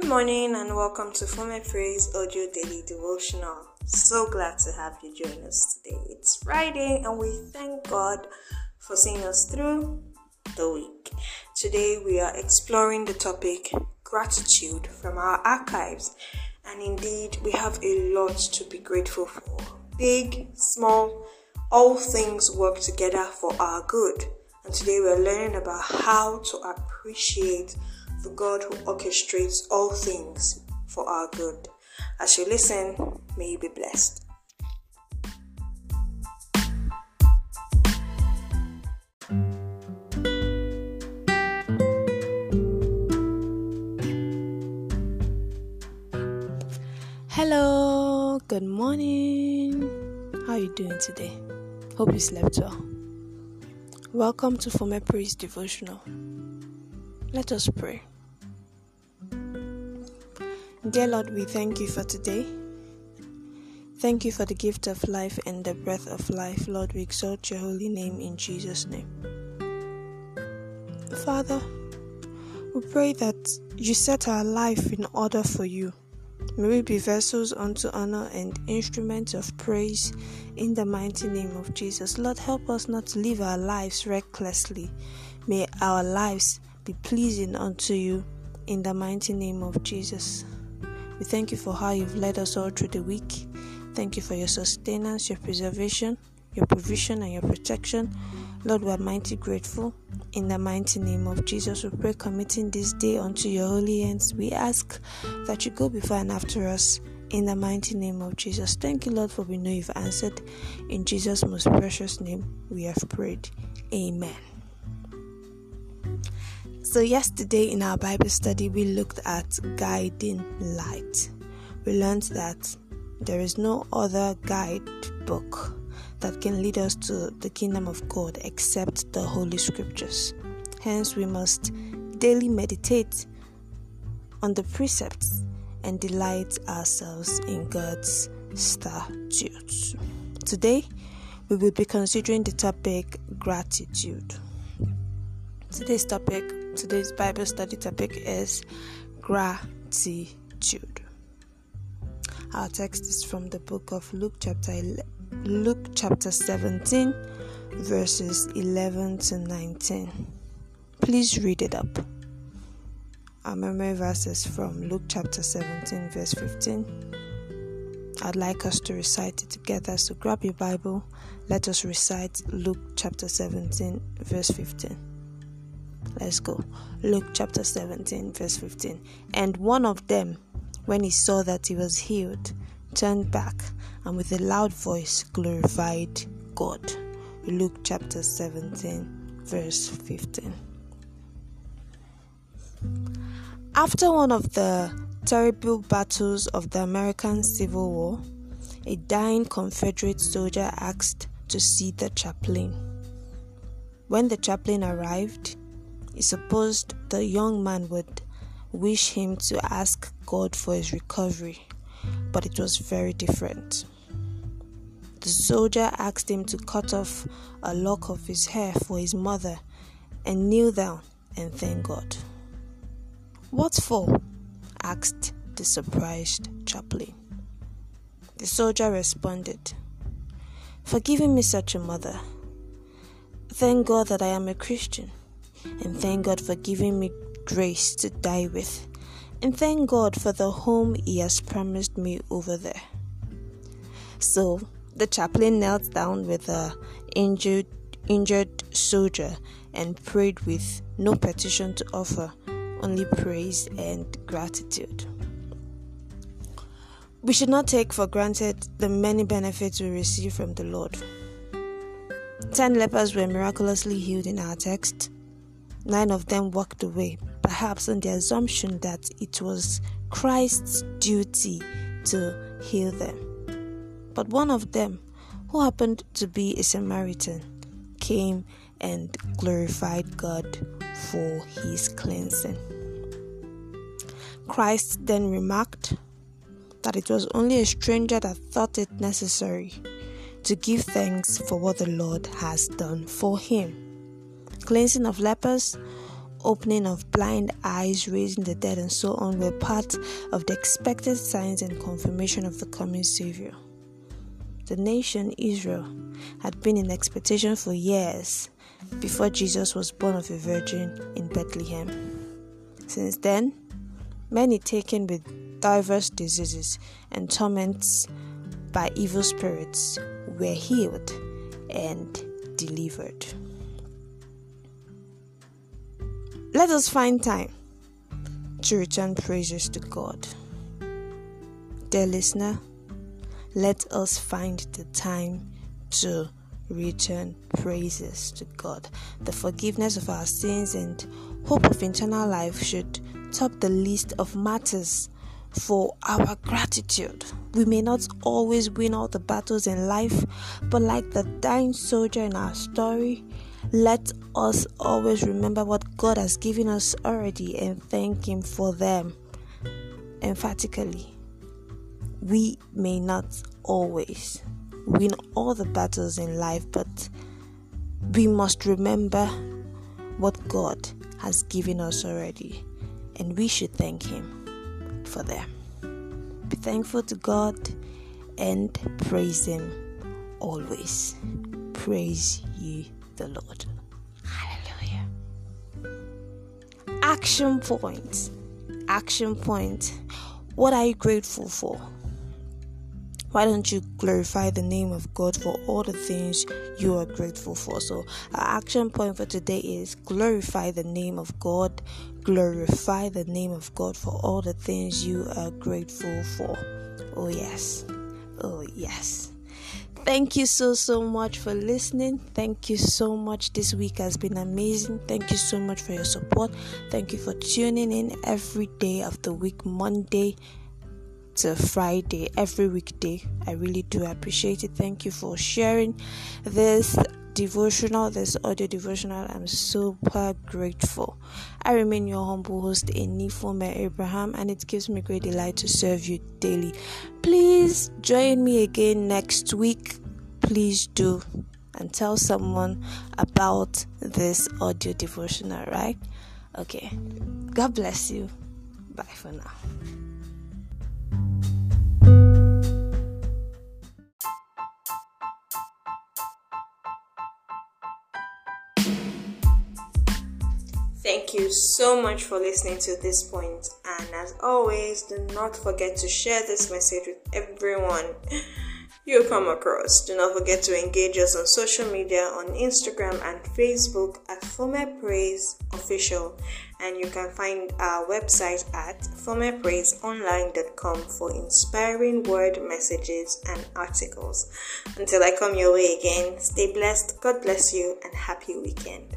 Good morning and welcome to Fome Praise Audio Daily Devotional. So glad to have you join us today. It's Friday and we thank God for seeing us through the week. Today we are exploring the topic gratitude from our archives, and indeed we have a lot to be grateful for. Big, small, all things work together for our good. And today we are learning about how to appreciate the God who orchestrates all things for our good. As you listen, may you be blessed. Hello, good morning. How are you doing today? Hope you slept well. Welcome to Fome Praise Devotional. Let us pray. Dear Lord, we thank you for today. Thank you for the gift of life and the breath of life. Lord, we exalt your holy name in Jesus' name. Father, we pray that you set our life in order for you. May we be vessels unto honor and instruments of praise in the mighty name of Jesus. Lord, help us not to live our lives recklessly. May our lives be pleasing unto you in the mighty name of Jesus. We thank you for how you've led us all through the week. Thank you for your sustenance, your preservation, your provision, and your protection. Lord, we are mighty grateful. In the mighty name of Jesus, we pray, committing this day unto your holy hands. We ask that you go before and after us. In the mighty name of Jesus. Thank you, Lord, for we know you've answered. In Jesus' most precious name, we have prayed. Amen. So, yesterday in our Bible study, we looked at guiding light. We learned that there is no other guide book that can lead us to the kingdom of God except the Holy Scriptures. Hence, we must daily meditate on the precepts and delight ourselves in God's statutes. Today, we will be considering the topic gratitude. Today's topic Today's Bible study topic is gratitude. Our text is from the book of Luke chapter 11, Luke chapter 17 verses 11 to 19. Please read it up. Our memory verses from Luke chapter 17 verse 15. I'd like us to recite it together, so grab your Bible. Let us recite Luke chapter 17 verse 15. Let's go. Luke chapter 17, verse 15. And one of them, when he saw that he was healed, turned back and with a loud voice glorified God. Luke chapter 17, verse 15. After one of the terrible battles of the American Civil War, a dying Confederate soldier asked to see the chaplain. When the chaplain arrived, he supposed the young man would wish him to ask God for his recovery, but it was very different. The soldier asked him to cut off a lock of his hair for his mother and kneel down and thank God. What for? asked the surprised chaplain. The soldier responded, For giving me such a mother. Thank God that I am a Christian and thank God for giving me grace to die with, and thank God for the home He has promised me over there. So the chaplain knelt down with a injured injured soldier and prayed with no petition to offer, only praise and gratitude. We should not take for granted the many benefits we receive from the Lord. Ten lepers were miraculously healed in our text. Nine of them walked away, perhaps on the assumption that it was Christ's duty to heal them. But one of them, who happened to be a Samaritan, came and glorified God for his cleansing. Christ then remarked that it was only a stranger that thought it necessary to give thanks for what the Lord has done for him cleansing of lepers opening of blind eyes, raising the dead, and so on were part of the expected signs and confirmation of the coming Savior. The nation Israel had been in expectation for years before Jesus was born of a virgin in Bethlehem. Since then, many taken with diverse diseases and torments by evil spirits were healed and delivered. Let us find time to return praises to God. Dear listener, let us find the time to return praises to God. The forgiveness of our sins and hope of eternal life should top the list of matters for our gratitude. We may not always win all the battles in life, but like the dying soldier in our story, let us always remember what God has given us already and thank Him for them. Emphatically, we may not always win all the battles in life, but we must remember what God has given us already, and we should thank Him for them. Be thankful to God and praise Him always. Praise ye the Lord. Hallelujah. Action point. Action point. What are you grateful for? Why don't you glorify the name of God for all the things you are grateful for? So, our action point for today is glorify the name of God. Glorify the name of God for all the things you are grateful for. Oh, yes. Oh, yes. Thank you so, so much for listening. Thank you so much. This week has been amazing. Thank you so much for your support. Thank you for tuning in every day of the week, Monday to Friday, every weekday. I really do appreciate it. Thank you for sharing this devotional, this audio devotional. I'm super grateful. I remain your humble host, Enifome Abraham, and it gives me great delight to serve you daily. Please join me again next week. Please do and tell someone about this audio devotional, right? Okay. God bless you. Bye for now. So much for listening to this point, and as always, do not forget to share this message with everyone you come across. Do not forget to engage us on social media on Instagram and Facebook at Fome Praise Official, and you can find our website at fomepraiseonline.com for inspiring word messages and articles. Until I come your way again, stay blessed, God bless you, and happy weekend.